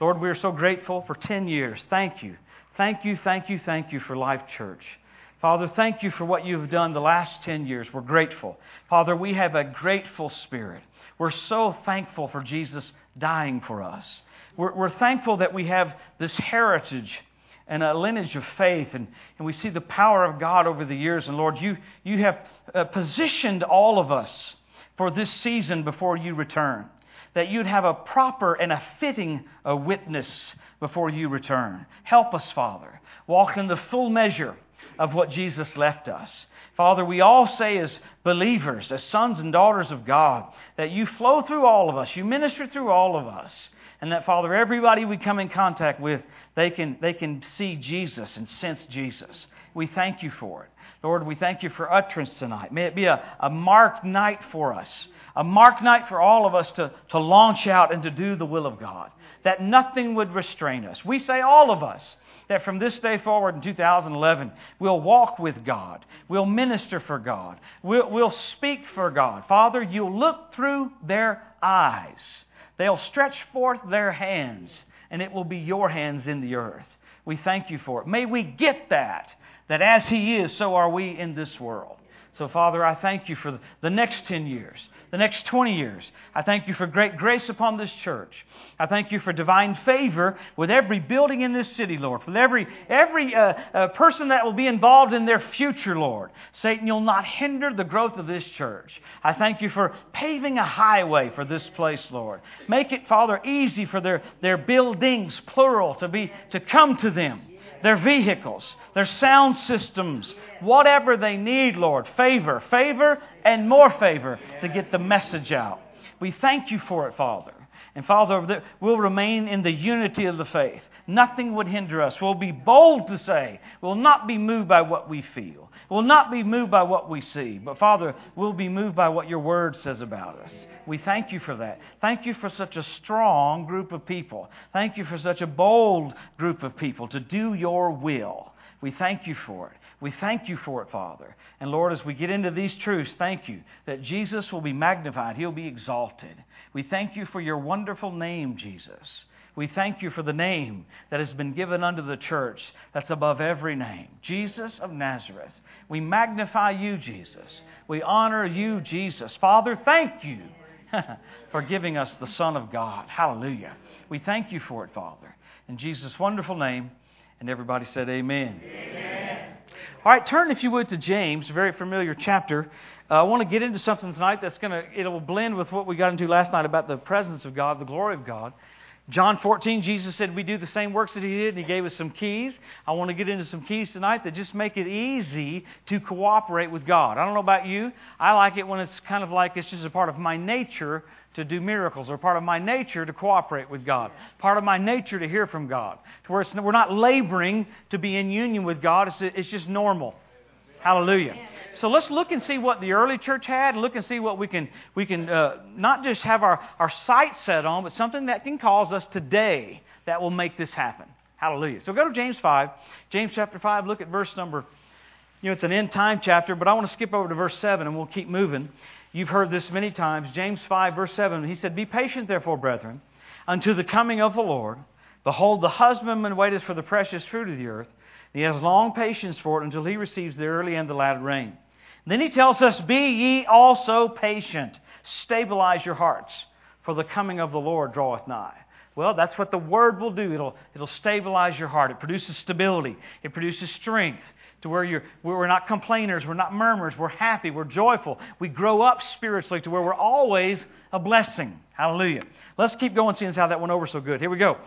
Lord, we are so grateful for 10 years. Thank you. Thank you, thank you, thank you for Life Church. Father, thank you for what you've done the last 10 years. We're grateful. Father, we have a grateful spirit. We're so thankful for Jesus dying for us. We're, we're thankful that we have this heritage and a lineage of faith, and, and we see the power of God over the years. And Lord, you, you have uh, positioned all of us for this season before you return. That you'd have a proper and a fitting uh, witness before you return. Help us, Father. Walk in the full measure of what Jesus left us. Father, we all say as believers, as sons and daughters of God, that you flow through all of us, you minister through all of us. And that, Father, everybody we come in contact with, they can, they can see Jesus and sense Jesus. We thank you for it. Lord, we thank you for utterance tonight. May it be a, a marked night for us, a marked night for all of us to, to launch out and to do the will of God, that nothing would restrain us. We say, all of us, that from this day forward in 2011, we'll walk with God. We'll minister for God. We'll, we'll speak for God. Father, you'll look through their eyes. They'll stretch forth their hands, and it will be your hands in the earth. We thank you for it. May we get that, that as He is, so are we in this world. So, Father, I thank you for the next 10 years, the next 20 years. I thank you for great grace upon this church. I thank you for divine favor with every building in this city, Lord, with every, every uh, uh, person that will be involved in their future, Lord. Satan, you'll not hinder the growth of this church. I thank you for paving a highway for this place, Lord. Make it, Father, easy for their, their buildings, plural, to, be, to come to them their vehicles, their sound systems, whatever they need, Lord. Favor, favor, and more favor to get the message out. We thank you for it, Father. And Father, we'll remain in the unity of the faith. Nothing would hinder us. We'll be bold to say, we'll not be moved by what we feel. We'll not be moved by what we see. But Father, we'll be moved by what your word says about us. We thank you for that. Thank you for such a strong group of people. Thank you for such a bold group of people to do your will. We thank you for it. We thank you for it, Father. And Lord, as we get into these truths, thank you that Jesus will be magnified, He'll be exalted. We thank you for your wonderful name, Jesus. We thank you for the name that has been given unto the church that's above every name Jesus of Nazareth. We magnify you, Jesus. We honor you, Jesus. Father, thank you for giving us the Son of God. Hallelujah. We thank you for it, Father. In Jesus' wonderful name. And everybody said, Amen. Amen. All right, turn, if you would, to James, a very familiar chapter. Uh, I want to get into something tonight that's going to, it'll blend with what we got into last night about the presence of God, the glory of God. John 14, Jesus said we do the same works that He did, and He gave us some keys. I want to get into some keys tonight that just make it easy to cooperate with God. I don't know about you. I like it when it's kind of like it's just a part of my nature to do miracles, or part of my nature to cooperate with God, part of my nature to hear from God. To where we're not laboring to be in union with God, it's, it's just normal. Hallelujah. So let's look and see what the early church had. Look and see what we can, we can uh, not just have our, our sights set on, but something that can cause us today that will make this happen. Hallelujah. So go to James 5. James chapter 5, look at verse number, you know, it's an end time chapter, but I want to skip over to verse 7 and we'll keep moving. You've heard this many times. James 5, verse 7, he said, Be patient, therefore, brethren, unto the coming of the Lord. Behold, the husbandman waiteth for the precious fruit of the earth. He has long patience for it until he receives the early and the latter rain. Then he tells us, Be ye also patient. Stabilize your hearts, for the coming of the Lord draweth nigh. Well, that's what the Word will do. It'll, it'll stabilize your heart. It produces stability. It produces strength to where you're, we're not complainers, we're not murmurers, we're happy, we're joyful. We grow up spiritually to where we're always a blessing. Hallelujah. Let's keep going, seeing how that went over so good. Here we go.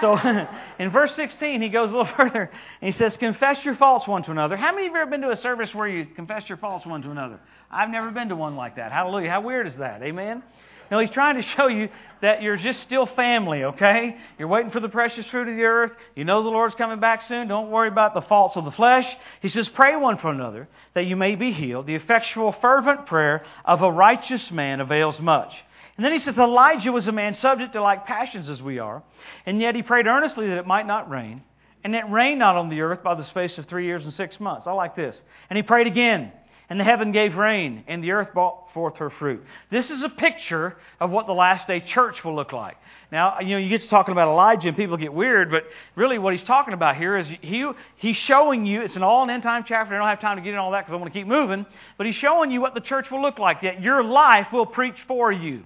So in verse 16, he goes a little further and he says, Confess your faults one to another. How many of you have ever been to a service where you confess your faults one to another? I've never been to one like that. Hallelujah. How weird is that? Amen? No, he's trying to show you that you're just still family, okay? You're waiting for the precious fruit of the earth. You know the Lord's coming back soon. Don't worry about the faults of the flesh. He says, Pray one for another that you may be healed. The effectual, fervent prayer of a righteous man avails much. And then he says, Elijah was a man subject to like passions as we are, and yet he prayed earnestly that it might not rain. And it rained not on the earth by the space of three years and six months. I like this. And he prayed again, And the heaven gave rain, and the earth brought forth her fruit. This is a picture of what the last day church will look like. Now, you know, you get to talking about Elijah and people get weird, but really what he's talking about here is he, he's showing you, it's an all an end time chapter. I don't have time to get into all that because I want to keep moving, but he's showing you what the church will look like, that your life will preach for you.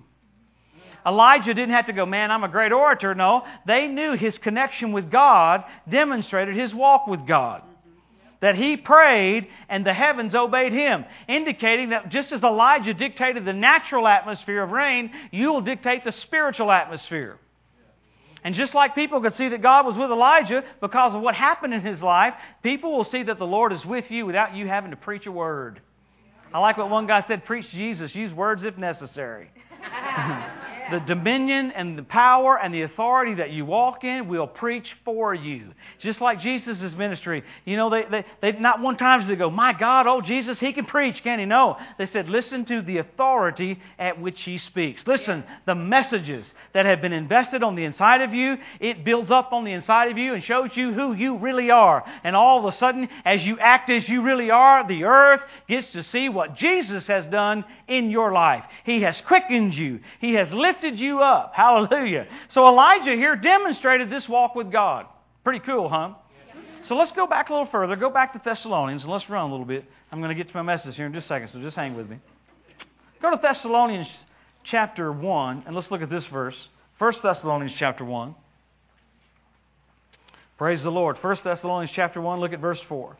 Elijah didn't have to go, man, I'm a great orator. No, they knew his connection with God demonstrated his walk with God that he prayed and the heavens obeyed him, indicating that just as Elijah dictated the natural atmosphere of rain, you will dictate the spiritual atmosphere. And just like people could see that God was with Elijah because of what happened in his life, people will see that the Lord is with you without you having to preach a word. I like what one guy said preach Jesus, use words if necessary. the dominion and the power and the authority that you walk in will preach for you. Just like Jesus' ministry. You know, they, they, they not one time did they go, My God, oh Jesus, he can preach, can he? No. They said, Listen to the authority at which he speaks. Listen, the messages that have been invested on the inside of you, it builds up on the inside of you and shows you who you really are. And all of a sudden, as you act as you really are, the earth gets to see what Jesus has done in your life. He has quickened you. He has lifted you up. Hallelujah. So Elijah here demonstrated this walk with God. Pretty cool, huh? So let's go back a little further. Go back to Thessalonians and let's run a little bit. I'm going to get to my message here in just a second, so just hang with me. Go to Thessalonians chapter 1 and let's look at this verse. 1 Thessalonians chapter 1. Praise the Lord. 1 Thessalonians chapter 1, look at verse 4.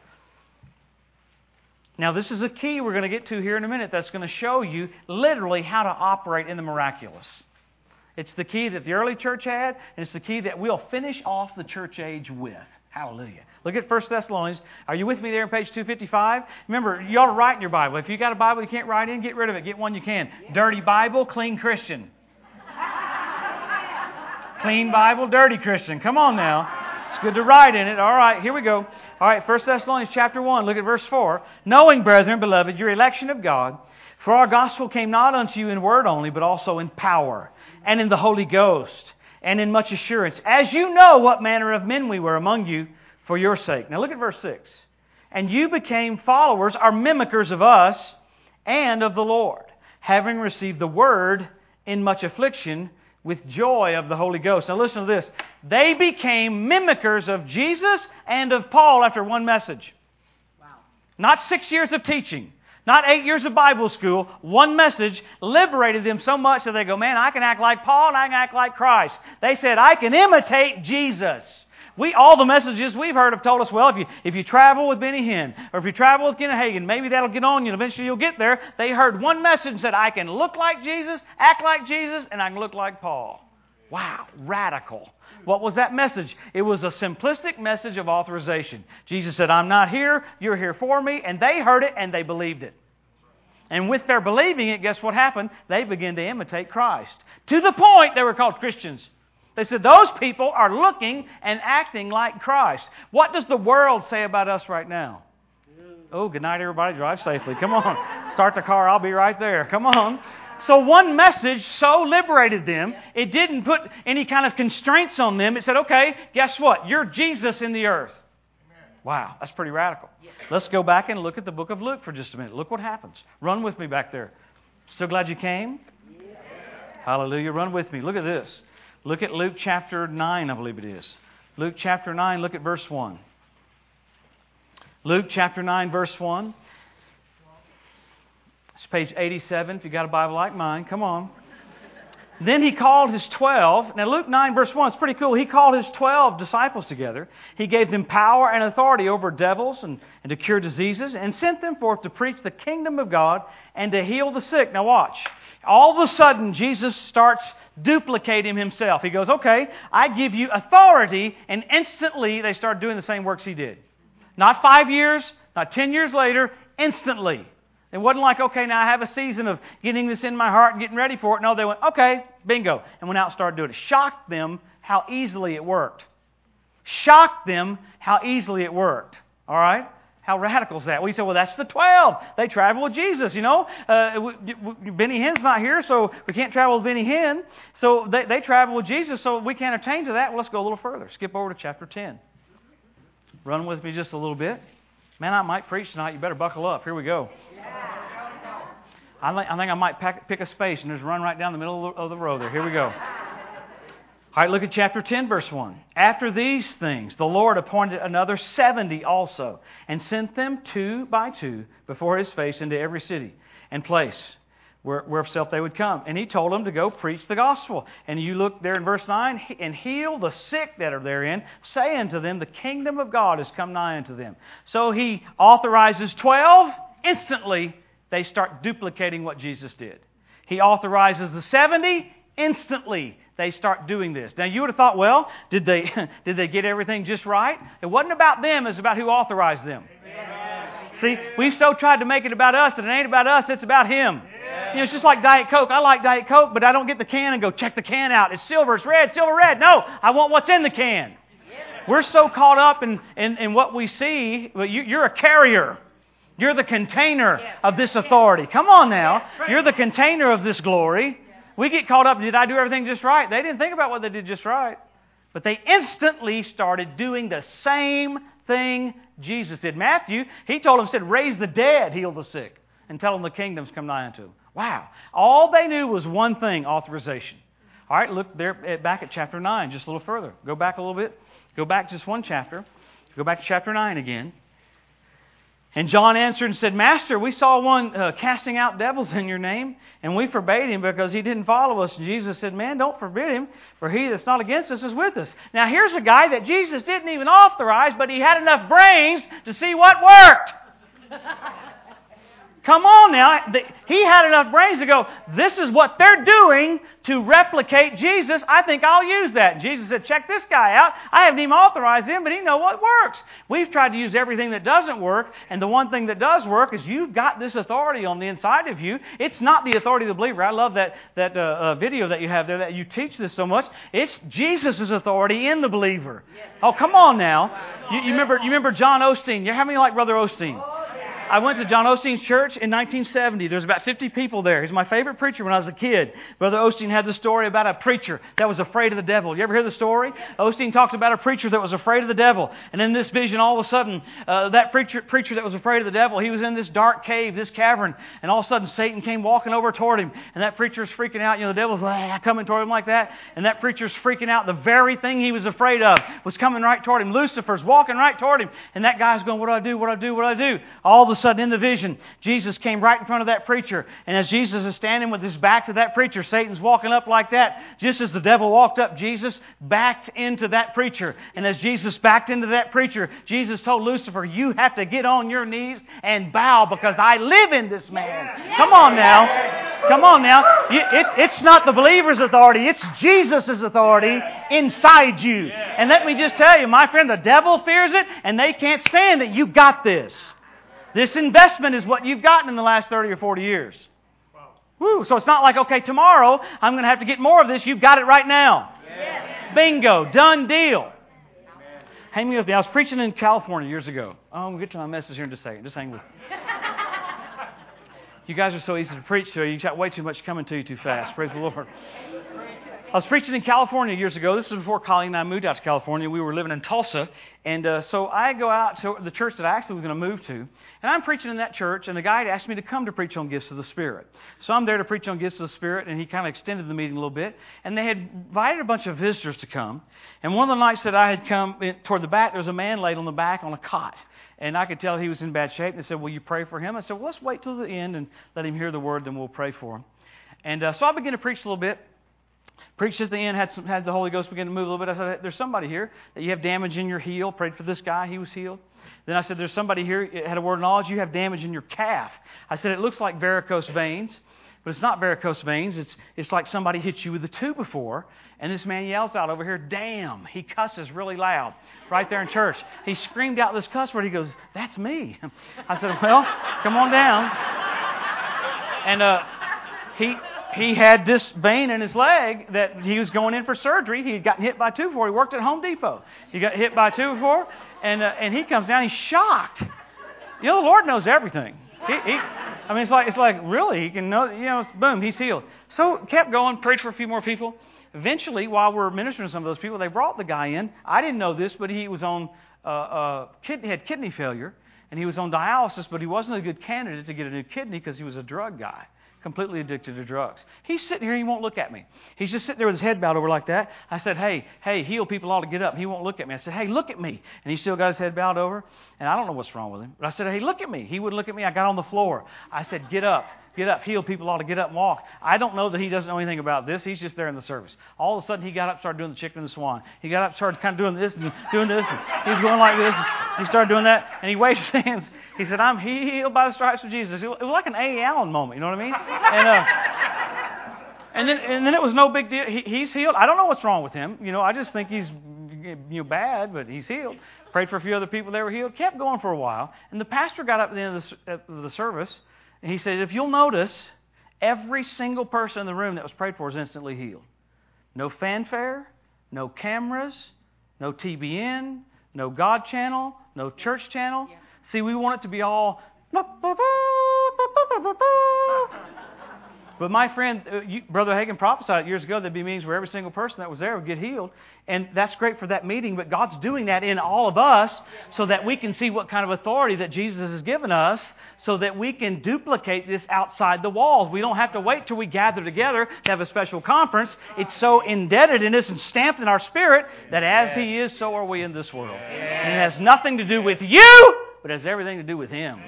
Now, this is a key we're going to get to here in a minute that's going to show you literally how to operate in the miraculous. It's the key that the early church had, and it's the key that we'll finish off the church age with. Hallelujah. Look at 1 Thessalonians. Are you with me there on page 255? Remember, you ought to write in your Bible. If you got a Bible you can't write in, get rid of it. Get one you can. Dirty Bible, clean Christian. clean Bible, dirty Christian. Come on now. It's good to write in it. All right, here we go. All right, 1 Thessalonians chapter 1, look at verse 4. Knowing, brethren, beloved, your election of God, for our gospel came not unto you in word only, but also in power, and in the Holy Ghost, and in much assurance, as you know what manner of men we were among you for your sake. Now look at verse 6. And you became followers, are mimickers of us, and of the Lord, having received the word in much affliction with joy of the Holy Ghost. Now listen to this. They became mimickers of Jesus and of Paul after one message. Wow. Not six years of teaching. Not eight years of Bible school. One message liberated them so much that they go, man, I can act like Paul and I can act like Christ. They said, I can imitate Jesus. We, all the messages we've heard have told us, well, if you, if you travel with Benny Hinn, or if you travel with Kenneth Hagin, maybe that'll get on you and eventually you'll get there. They heard one message and said, I can look like Jesus, act like Jesus, and I can look like Paul. Wow, radical. What was that message? It was a simplistic message of authorization. Jesus said, I'm not here, you're here for me, and they heard it and they believed it. And with their believing it, guess what happened? They began to imitate Christ. To the point they were called Christians. They said, Those people are looking and acting like Christ. What does the world say about us right now? Oh, good night, everybody. Drive safely. Come on. Start the car. I'll be right there. Come on. So, one message so liberated them, it didn't put any kind of constraints on them. It said, okay, guess what? You're Jesus in the earth. Wow, that's pretty radical. Let's go back and look at the book of Luke for just a minute. Look what happens. Run with me back there. So glad you came? Hallelujah. Run with me. Look at this. Look at Luke chapter 9, I believe it is. Luke chapter 9, look at verse 1. Luke chapter 9, verse 1. It's page 87 if you got a Bible like mine. Come on. Then he called his 12. Now, Luke 9, verse 1 is pretty cool. He called his 12 disciples together. He gave them power and authority over devils and, and to cure diseases and sent them forth to preach the kingdom of God and to heal the sick. Now, watch. All of a sudden, Jesus starts duplicating himself. He goes, Okay, I give you authority, and instantly they start doing the same works he did. Not five years, not ten years later, instantly. It wasn't like, okay, now I have a season of getting this in my heart and getting ready for it. No, they went, okay, bingo, and went out and started doing it. Shocked them how easily it worked. Shocked them how easily it worked. All right? How radical is that? We say, well, that's the 12. They travel with Jesus, you know. Uh, Benny Hinn's not here, so we can't travel with Benny Hinn. So they, they travel with Jesus, so we can't attain to that. Well, let's go a little further. Skip over to chapter 10. Run with me just a little bit. Man, I might preach tonight. You better buckle up. Here we go. I, think I might pack, pick a space and just run right down the middle of the row there. Here we go. All right, look at chapter 10, verse 1. After these things, the Lord appointed another 70 also, and sent them two by two before his face into every city and place where, whereof they would come. And he told them to go preach the gospel. And you look there in verse 9, and heal the sick that are therein, saying to them, The kingdom of God has come nigh unto them. So he authorizes 12. Instantly, they start duplicating what Jesus did. He authorizes the 70. Instantly, they start doing this. Now, you would have thought, well, did they, did they get everything just right? It wasn't about them, it's about who authorized them. Amen. See, we've so tried to make it about us that it ain't about us, it's about Him. You know, it's just like Diet Coke. I like Diet Coke, but I don't get the can and go check the can out. It's silver, it's red, silver, red. No, I want what's in the can. We're so caught up in, in, in what we see. Well, you, you're a carrier. You're the container of this authority. Come on now. You're the container of this glory. We get caught up, did I do everything just right? They didn't think about what they did just right. But they instantly started doing the same thing Jesus did. Matthew, he told them, said, raise the dead, heal the sick, and tell them the kingdom's come nigh unto them. Wow. All they knew was one thing authorization. All right, look there at, back at chapter 9, just a little further. Go back a little bit. Go back just one chapter. Go back to chapter 9 again. And John answered and said, Master, we saw one uh, casting out devils in your name, and we forbade him because he didn't follow us. And Jesus said, Man, don't forbid him, for he that's not against us is with us. Now, here's a guy that Jesus didn't even authorize, but he had enough brains to see what worked. Come on now. He had enough brains to go, this is what they're doing to replicate Jesus. I think I'll use that. Jesus said, check this guy out. I haven't even authorized him, but he know what works. We've tried to use everything that doesn't work, and the one thing that does work is you've got this authority on the inside of you. It's not the authority of the believer. I love that, that uh, uh, video that you have there that you teach this so much. It's Jesus' authority in the believer. Oh, come on now. You, you remember, you remember John Osteen. You How many like Brother Osteen? I went to John Osteen's church in 1970. There's about 50 people there. He's my favorite preacher when I was a kid. Brother Osteen had the story about a preacher that was afraid of the devil. You ever hear the story? Osteen talks about a preacher that was afraid of the devil. And in this vision, all of a sudden, uh, that preacher, preacher that was afraid of the devil, he was in this dark cave, this cavern, and all of a sudden Satan came walking over toward him. And that preacher's freaking out. You know, the devil's like, coming toward him like that. And that preacher's freaking out. The very thing he was afraid of was coming right toward him. Lucifer's walking right toward him. And that guy's going, What do I do? What do I do? What do I do? All of a sudden, in the vision, Jesus came right in front of that preacher. And as Jesus is standing with his back to that preacher, Satan's walking up like that. Just as the devil walked up, Jesus backed into that preacher. And as Jesus backed into that preacher, Jesus told Lucifer, You have to get on your knees and bow because I live in this man. Come on now. Come on now. It, it's not the believer's authority, it's Jesus' authority inside you. And let me just tell you, my friend, the devil fears it and they can't stand it. You got this. This investment is what you've gotten in the last 30 or 40 years. Woo. So it's not like, okay, tomorrow I'm going to have to get more of this. You've got it right now. Yes. Bingo. Done deal. Amen. Hang me with me. I was preaching in California years ago. Oh, I'm going to get to my message here in just a second. Just hang with me. you guys are so easy to preach to. You got way too much coming to you too fast. Praise the Lord. I was preaching in California years ago. This was before Colleen and I moved out to California. We were living in Tulsa. And uh, so I go out to the church that I actually was going to move to. And I'm preaching in that church, and the guy asked me to come to preach on gifts of the Spirit. So I'm there to preach on gifts of the Spirit, and he kind of extended the meeting a little bit. And they had invited a bunch of visitors to come. And one of the nights that I had come in, toward the back, there was a man laid on the back on a cot. And I could tell he was in bad shape. And they said, Will you pray for him? I said, Well, let's wait till the end and let him hear the word, then we'll pray for him. And uh, so I began to preach a little bit. Preached at the end, had, some, had the Holy Ghost begin to move a little bit. I said, There's somebody here that you have damage in your heel. Prayed for this guy, he was healed. Then I said, There's somebody here, had a word of knowledge, you have damage in your calf. I said, It looks like varicose veins, but it's not varicose veins. It's, it's like somebody hit you with a two-by-four. And this man yells out over here, Damn. He cusses really loud right there in church. He screamed out this cuss word. He goes, That's me. I said, Well, come on down. And uh, he, he had this vein in his leg that he was going in for surgery. He had gotten hit by two-by-four. He worked at Home Depot. He got hit by two-by-four, and, uh, and he comes down. He's shocked. You know, the Lord knows everything. He, he, I mean, it's like, it's like, really? He can know, you know, boom, he's healed. So kept going, prayed for a few more people. Eventually, while we are ministering to some of those people, they brought the guy in. I didn't know this, but he was on, uh, uh, had kidney failure and he was on dialysis, but he wasn't a good candidate to get a new kidney because he was a drug guy completely addicted to drugs. He's sitting here, he won't look at me. He's just sitting there with his head bowed over like that. I said, Hey, hey, heal people ought to get up. He won't look at me. I said, Hey, look at me. And he still got his head bowed over. And I don't know what's wrong with him. But I said, Hey, look at me. He wouldn't look at me. I got on the floor. I said, Get up. Get up, heal people ought to get up and walk. I don't know that he doesn't know anything about this. He's just there in the service. All of a sudden, he got up, started doing the chicken and the swan. He got up, started kind of doing this and doing this. And he's going like this. he started doing that, and he waved his hands. He said, "I'm healed by the stripes of Jesus." It was like an A. Allen moment. You know what I mean? And uh, and then and then it was no big deal. He, he's healed. I don't know what's wrong with him. You know, I just think he's you know bad, but he's healed. Prayed for a few other people; they were healed. Kept going for a while, and the pastor got up at the end of the, of the service, and he said, "If you'll notice." Every single person in the room that was prayed for is instantly healed. No fanfare, no cameras, no TBN, no God channel, no church channel. Yeah. See, we want it to be all. But my friend, uh, you, Brother Hagin prophesied years ago there'd be meetings where every single person that was there would get healed. And that's great for that meeting, but God's doing that in all of us so that we can see what kind of authority that Jesus has given us so that we can duplicate this outside the walls. We don't have to wait till we gather together to have a special conference. It's so indebted in us and stamped in our spirit that as He is, so are we in this world. And it has nothing to do with you, but it has everything to do with Him.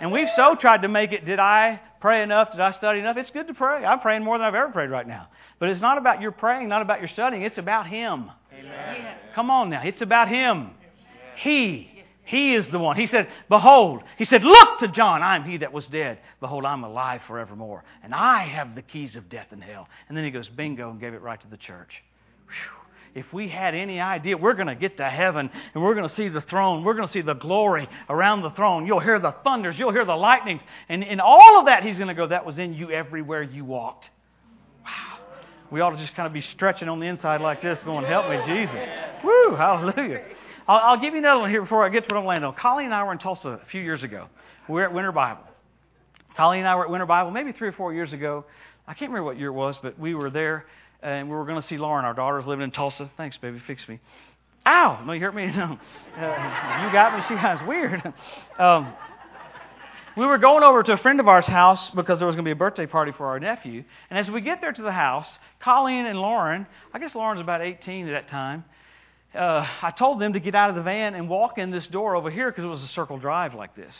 And we've so tried to make it, did I pray enough? Did I study enough? It's good to pray. I'm praying more than I've ever prayed right now. But it's not about your praying, not about your studying. It's about Him. Amen. Come on now. It's about Him. He. He is the one. He said, Behold, He said, Look to John, I am He that was dead. Behold, I'm alive forevermore. And I have the keys of death and hell. And then He goes, Bingo, and gave it right to the church. Whew if we had any idea we're going to get to heaven and we're going to see the throne, we're going to see the glory around the throne, you'll hear the thunders, you'll hear the lightnings, and in all of that, He's going to go, That was in you everywhere you walked. Wow. We ought to just kind of be stretching on the inside like this, going, Help me, Jesus. Woo, hallelujah. I'll, I'll give you another one here before I get to what I'm landing on. Colleen and I were in Tulsa a few years ago. We were at Winter Bible. Colleen and I were at Winter Bible maybe three or four years ago. I can't remember what year it was, but we were there and we were going to see Lauren. Our daughter's living in Tulsa. Thanks, baby. Fix me. Ow! No, you hurt me? No. Uh, you got me. She was weird. Um, we were going over to a friend of ours' house because there was going to be a birthday party for our nephew. And as we get there to the house, Colleen and Lauren, I guess Lauren's about 18 at that time, uh, I told them to get out of the van and walk in this door over here because it was a circle drive like this.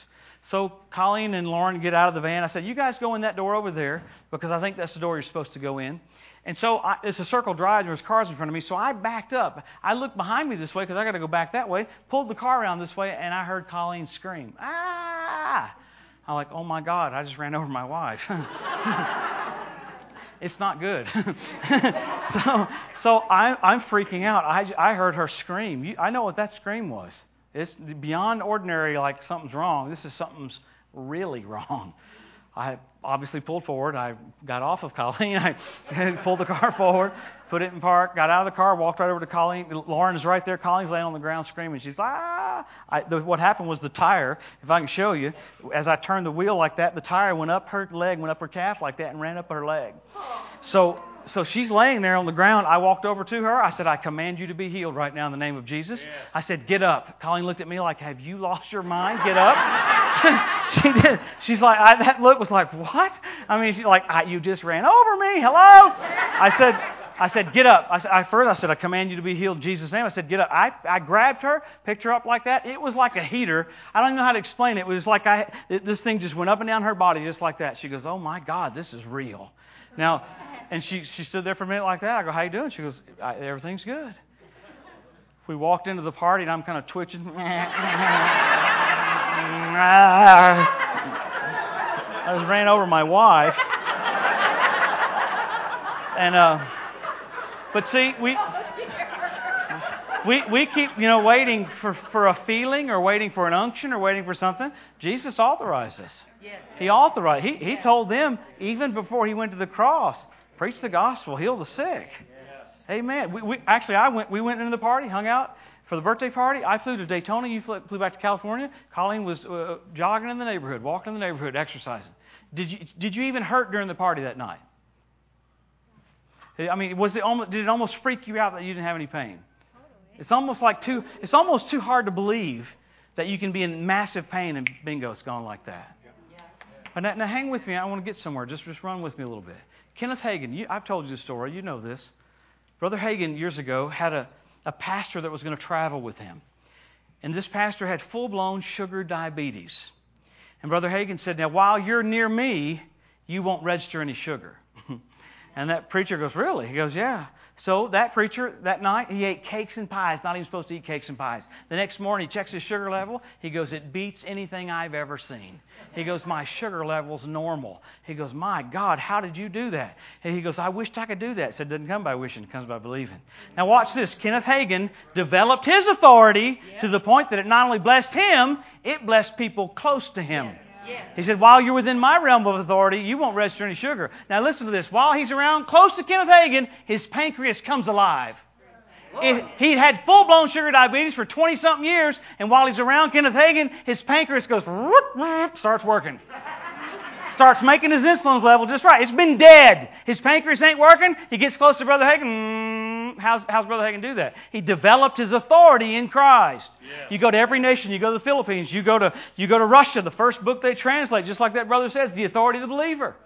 So Colleen and Lauren get out of the van. I said, You guys go in that door over there because I think that's the door you're supposed to go in. And so I, it's a circle drive. There was cars in front of me, so I backed up. I looked behind me this way because I got to go back that way. Pulled the car around this way, and I heard Colleen scream, "Ah!" I'm like, "Oh my God! I just ran over my wife." it's not good. so, so I, I'm freaking out. I, I heard her scream. You, I know what that scream was. It's beyond ordinary, like something's wrong. This is something's really wrong. I obviously pulled forward. I got off of Colleen. I pulled the car forward, put it in park, got out of the car, walked right over to Colleen. Lauren's right there. Colleen's laying on the ground screaming. She's like, ah. I, the, what happened was the tire, if I can show you, as I turned the wheel like that, the tire went up her leg, went up her calf like that, and ran up her leg. So so she's laying there on the ground. I walked over to her. I said, I command you to be healed right now in the name of Jesus. I said, Get up. Colleen looked at me like, Have you lost your mind? Get up. she did. She's like, I, that look was like, What? I mean, she's like, You just ran over me. Hello? I said, I said, get up. I said, I, first, I said, I command you to be healed in Jesus' name. I said, get up. I, I grabbed her, picked her up like that. It was like a heater. I don't even know how to explain it. It was like I, this thing just went up and down her body just like that. She goes, oh my God, this is real. Now, and she, she stood there for a minute like that. I go, How you doing? She goes, Everything's good. We walked into the party, and I'm kind of twitching. I was ran over my wife. And, uh, but see, we, we, we keep, you know, waiting for, for a feeling or waiting for an unction or waiting for something. Jesus authorized us. He authorized. He, he told them even before he went to the cross, Preach the gospel, heal the sick. Yes. Amen. We, we, actually, I went. We went into the party, hung out for the birthday party. I flew to Daytona. You flew, flew back to California. Colleen was uh, jogging in the neighborhood, walking in the neighborhood, exercising. Did you did you even hurt during the party that night? I mean, was it almost, did it almost freak you out that you didn't have any pain? It's almost like too. It's almost too hard to believe that you can be in massive pain and bingo, it's gone like that. But now, now hang with me. I want to get somewhere. Just, just run with me a little bit. Kenneth Hagin, you, I've told you this story. You know this. Brother Hagin, years ago, had a, a pastor that was going to travel with him. And this pastor had full blown sugar diabetes. And Brother Hagin said, Now, while you're near me, you won't register any sugar. And that preacher goes, Really? He goes, Yeah. So that preacher, that night, he ate cakes and pies, not even supposed to eat cakes and pies. The next morning, he checks his sugar level. He goes, It beats anything I've ever seen. He goes, My sugar level's normal. He goes, My God, how did you do that? And he goes, I wished I could do that. Said, It doesn't come by wishing, it comes by believing. Now, watch this. Kenneth Hagin developed his authority to the point that it not only blessed him, it blessed people close to him. He said, While you're within my realm of authority, you won't register any sugar. Now, listen to this. While he's around close to Kenneth Hagin, his pancreas comes alive. It, he'd had full blown sugar diabetes for 20 something years, and while he's around Kenneth Hagin, his pancreas goes, whoop, whoop, starts working. Starts making his insulin level just right. It's been dead. His pancreas ain't working. He gets close to Brother Hagin. Mm, how's, how's Brother Hagin do that? He developed his authority in Christ. Yeah. You go to every nation. You go to the Philippines. You go to, you go to Russia. The first book they translate, just like that brother says, the authority of the believer.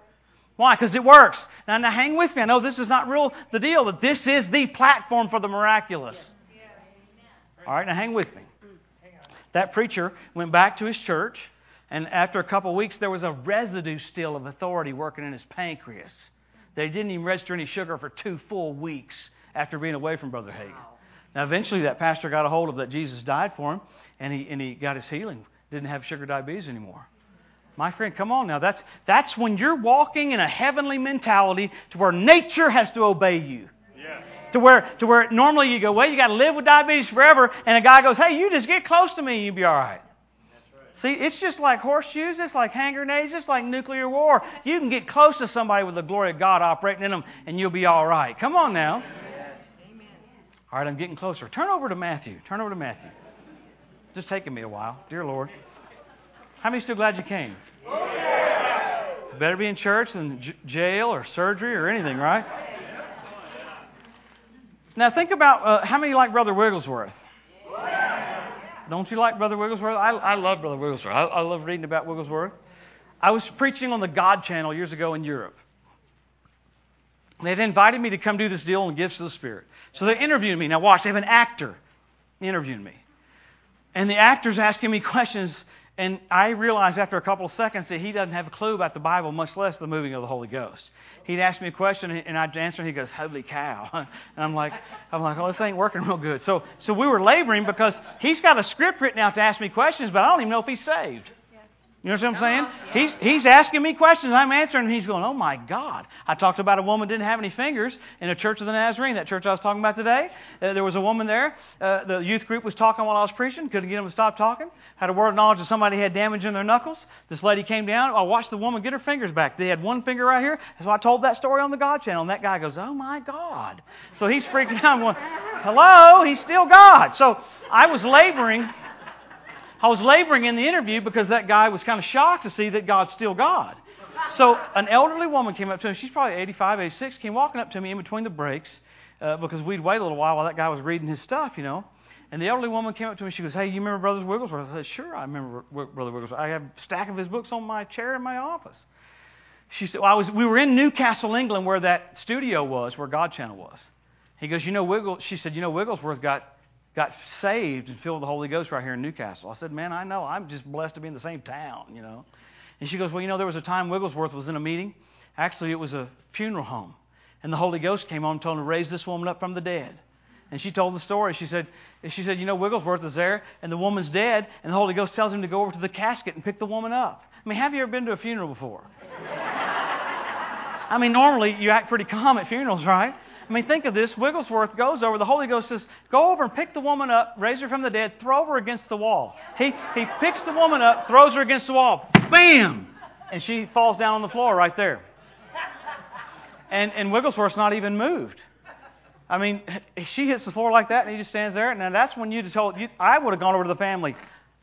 Why? Because it works. Now, now, hang with me. I know this is not real the deal, but this is the platform for the miraculous. All right, now hang with me. That preacher went back to his church, and after a couple of weeks, there was a residue still of authority working in his pancreas. They didn't even register any sugar for two full weeks after being away from Brother Hagin. Now, eventually, that pastor got a hold of that Jesus died for him, and he, and he got his healing. Didn't have sugar diabetes anymore. My friend, come on now. That's, that's when you're walking in a heavenly mentality to where nature has to obey you. Yes. To where, to where normally you go, well, you got to live with diabetes forever, and a guy goes, hey, you just get close to me, and you'll be all right. See, it's just like horseshoes, it's like hand grenades, it's like nuclear war. You can get close to somebody with the glory of God operating in them, and you'll be all right. Come on now. All right, I'm getting closer. Turn over to Matthew. Turn over to Matthew. Just taking me a while, dear Lord. How many still glad you came? Better be in church than j- jail or surgery or anything, right? Now think about uh, how many like Brother Wigglesworth. Don't you like Brother Wigglesworth? I, I love Brother Wigglesworth. I, I love reading about Wigglesworth. I was preaching on the God Channel years ago in Europe. They had invited me to come do this deal on gifts of the Spirit. So they interviewed me. Now watch, they have an actor interviewing me. And the actor's asking me questions, and I realized after a couple of seconds that he doesn't have a clue about the Bible, much less the moving of the Holy Ghost. He'd ask me a question, and I'd answer, and he goes, "Holy cow!" And I'm like, "I'm like, oh, this ain't working real good." So, so we were laboring because he's got a script written out to ask me questions, but I don't even know if he's saved. You know what I'm saying? He's, he's asking me questions, I'm answering, and he's going, Oh my God. I talked about a woman didn't have any fingers in a church of the Nazarene, that church I was talking about today. Uh, there was a woman there. Uh, the youth group was talking while I was preaching, couldn't get them to stop talking. Had a word of knowledge that somebody had damage in their knuckles. This lady came down. I watched the woman get her fingers back. They had one finger right here. So I told that story on the God channel, and that guy goes, Oh my God. So he's freaking out. I'm going, Hello, he's still God. So I was laboring. I was laboring in the interview because that guy was kind of shocked to see that God's still God. So an elderly woman came up to him. She's probably 85, 86. Came walking up to me in between the breaks uh, because we'd wait a little while while that guy was reading his stuff, you know. And the elderly woman came up to me. She goes, "Hey, you remember Brother Wigglesworth?" I said, "Sure, I remember Brother Wigglesworth. I have a stack of his books on my chair in my office." She said, "Well, I was. We were in Newcastle, England, where that studio was, where God Channel was." He goes, "You know, Wiggle." She said, "You know, Wigglesworth got got saved and filled with the Holy Ghost right here in Newcastle. I said, Man, I know. I'm just blessed to be in the same town, you know. And she goes, Well, you know, there was a time Wigglesworth was in a meeting. Actually, it was a funeral home. And the Holy Ghost came on and told him to raise this woman up from the dead. And she told the story. She said, she said, You know, Wigglesworth is there, and the woman's dead, and the Holy Ghost tells him to go over to the casket and pick the woman up. I mean, have you ever been to a funeral before? I mean, normally you act pretty calm at funerals, right? I mean, think of this. Wigglesworth goes over. The Holy Ghost says, Go over and pick the woman up, raise her from the dead, throw her against the wall. He, he picks the woman up, throws her against the wall. Bam! And she falls down on the floor right there. And, and Wigglesworth's not even moved. I mean, she hits the floor like that, and he just stands there. And that's when you'd told, you, I would have gone over to the family.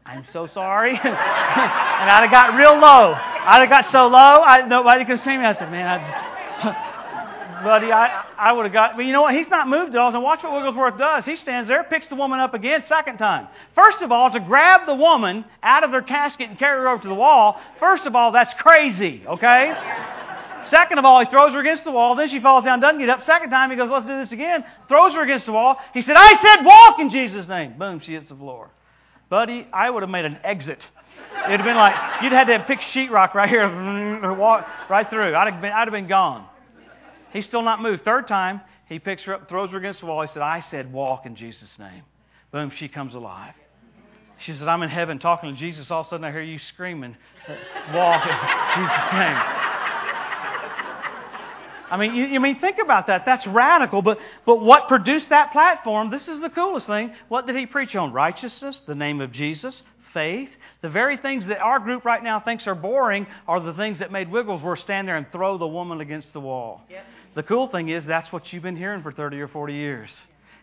I'm so sorry. and I'd have got real low. I'd have got so low, I, nobody could see me. I said, man, I, buddy, I, I would have got, but you know what? He's not moved at all. And watch what Wigglesworth does. He stands there, picks the woman up again, second time. First of all, to grab the woman out of their casket and carry her over to the wall, first of all, that's crazy, okay? Second of all, he throws her against the wall. Then she falls down, doesn't get up. Second time, he goes, let's do this again. Throws her against the wall. He said, I said walk in Jesus' name. Boom, she hits the floor. Buddy, I would have made an exit. It'd have been like, you'd had to pick sheetrock right here, walk right through. I'd have, been, I'd have been gone. He's still not moved. Third time, he picks her up, throws her against the wall. He said, I said walk in Jesus' name. Boom, she comes alive. She said, I'm in heaven talking to Jesus. All of a sudden, I hear you screaming, walk in Jesus' name. I mean, you, you, mean think about that. That's radical. But but what produced that platform? This is the coolest thing. What did he preach on? Righteousness, the name of Jesus, faith. The very things that our group right now thinks are boring are the things that made Wigglesworth stand there and throw the woman against the wall. Yep. The cool thing is that's what you've been hearing for 30 or 40 years.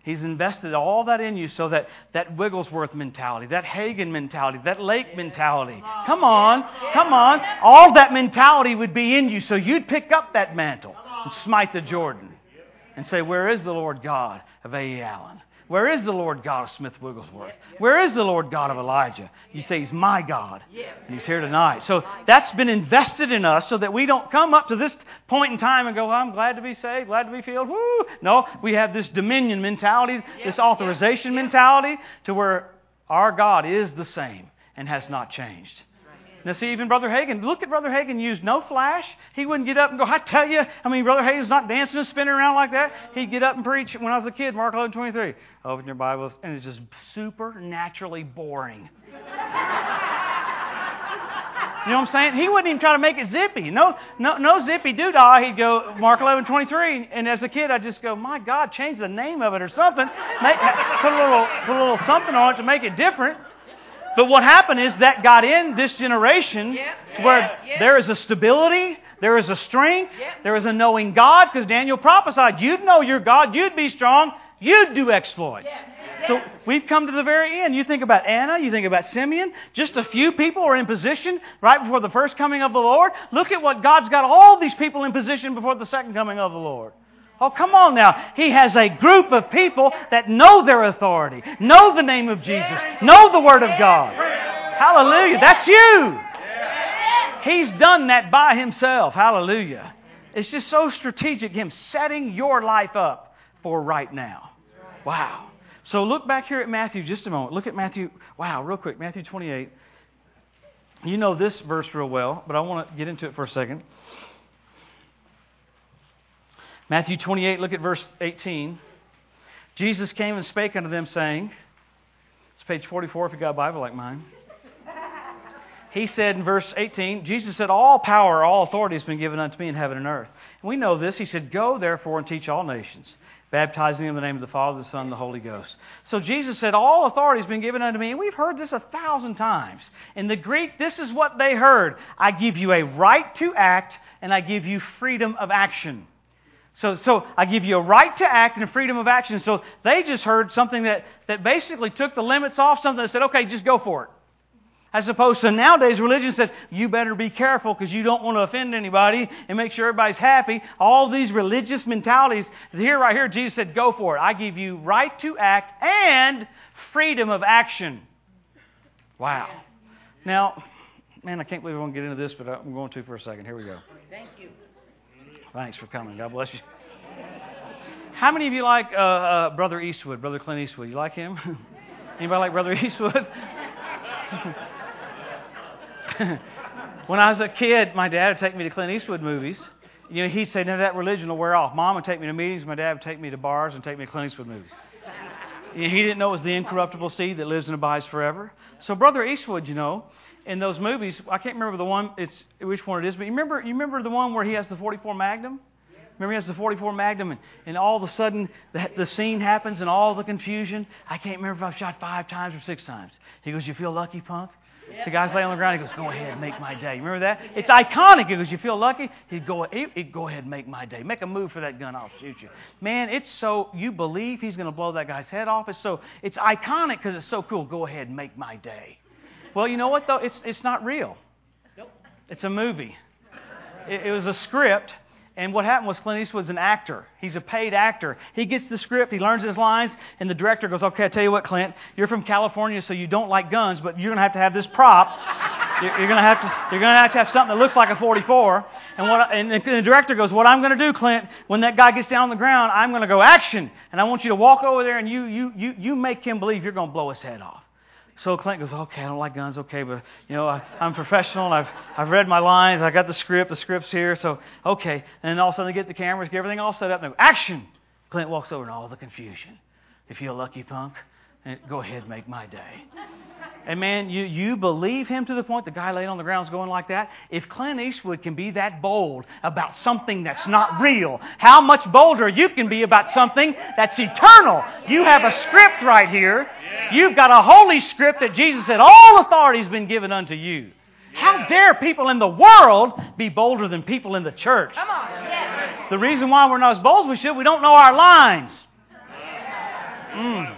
He's invested all that in you so that that Wigglesworth mentality, that Hagin mentality, that Lake mentality, come on, come on, all that mentality would be in you so you'd pick up that mantle and smite the Jordan and say, Where is the Lord God of A.E. Allen? Where is the Lord God of Smith Wigglesworth? Where is the Lord God of Elijah? You say, He's my God. And He's here tonight. So that's been invested in us so that we don't come up to this point in time and go, I'm glad to be saved, glad to be filled. Woo! No, we have this dominion mentality, this authorization mentality to where our God is the same and has not changed. Now, see, even Brother Hagin, look at Brother Hagin used no flash. He wouldn't get up and go, I tell you. I mean, Brother Hagin's not dancing and spinning around like that. He'd get up and preach when I was a kid, Mark 11 23. Open your Bibles, and it's just supernaturally boring. You know what I'm saying? He wouldn't even try to make it zippy. No, no, no zippy doodah. He'd go Mark 11, 23. And as a kid, I'd just go, my God, change the name of it or something. Make, put a little, put a little something on it to make it different. But what happened is that got in this generation where there is a stability, there is a strength, there is a knowing God, because Daniel prophesied, you'd know your God, you'd be strong, you'd do exploits. So we've come to the very end. You think about Anna, you think about Simeon, just a few people are in position right before the first coming of the Lord. Look at what God's got all these people in position before the second coming of the Lord. Oh, come on now. He has a group of people that know their authority, know the name of Jesus, know the Word of God. Hallelujah. That's you. He's done that by himself. Hallelujah. It's just so strategic, Him setting your life up for right now. Wow. So look back here at Matthew just a moment. Look at Matthew. Wow, real quick. Matthew 28. You know this verse real well, but I want to get into it for a second. Matthew 28, look at verse 18. Jesus came and spake unto them, saying, It's page 44 if you got a Bible like mine. He said in verse 18, Jesus said, All power, all authority has been given unto me in heaven and earth. And we know this. He said, Go therefore and teach all nations, baptizing them in the name of the Father, the Son, and the Holy Ghost. So Jesus said, All authority has been given unto me. And we've heard this a thousand times. In the Greek, this is what they heard I give you a right to act, and I give you freedom of action. So, so I give you a right to act and a freedom of action. So they just heard something that, that basically took the limits off, something that said, okay, just go for it. As opposed to nowadays, religion said, you better be careful because you don't want to offend anybody and make sure everybody's happy. All these religious mentalities, here, right here, Jesus said, go for it. I give you right to act and freedom of action. Wow. Now, man, I can't believe I'm going to get into this, but I'm going to for a second. Here we go. Thank you. Thanks for coming. God bless you. How many of you like uh, uh, Brother Eastwood, Brother Clint Eastwood? You like him? Anybody like Brother Eastwood? when I was a kid, my dad would take me to Clint Eastwood movies. You know, he'd say, "No, that religion will wear off." Mom would take me to meetings. My dad would take me to bars and take me to Clint Eastwood movies. You know, he didn't know it was the incorruptible seed that lives and abides forever. So, Brother Eastwood, you know, in those movies, I can't remember the one. It's which one it is, but you remember you remember the one where he has the 44 Magnum. Remember he has the 44 Magnum, and, and all of a sudden the, the scene happens and all the confusion. I can't remember if I've shot five times or six times. He goes, "You feel lucky, punk?" The guy's laying on the ground. He goes, "Go ahead, make my day." Remember that? It's iconic. He goes, "You feel lucky?" He'd go, he'd go ahead, make my day. Make a move for that gun. I'll shoot you. Man, it's so you believe he's going to blow that guy's head off. It's so it's iconic because it's so cool. Go ahead, make my day. Well, you know what, though? It's, it's not real. Nope. It's a movie. It, it was a script, And what happened was Clint Eastwood's an actor. He's a paid actor. He gets the script, he learns his lines, and the director goes, Okay, I tell you what, Clint, you're from California, so you don't like guns, but you're going to have to have this prop. You're going to have to, you're going to have to have something that looks like a 44. And, what, and the director goes, What I'm going to do, Clint, when that guy gets down on the ground, I'm going to go action. And I want you to walk over there and you, you, you, you make him believe you're going to blow his head off. So Clint goes, okay, I don't like guns, okay, but you know, I, I'm professional. And I've I've read my lines. I got the script. The script's here. So okay. And then all of a sudden they get the cameras, get everything all set up. And they go, action. Clint walks over in all the confusion. If you're a lucky punk, eh, go ahead make my day. And man, you, you believe him to the point the guy laying on the ground is going like that. If Clint Eastwood can be that bold about something that's not real, how much bolder you can be about something that's eternal. You have a script right here. You've got a holy script that Jesus said, All authority has been given unto you. How dare people in the world be bolder than people in the church? Come on. The reason why we're not as bold as we should, we don't know our lines. Mm.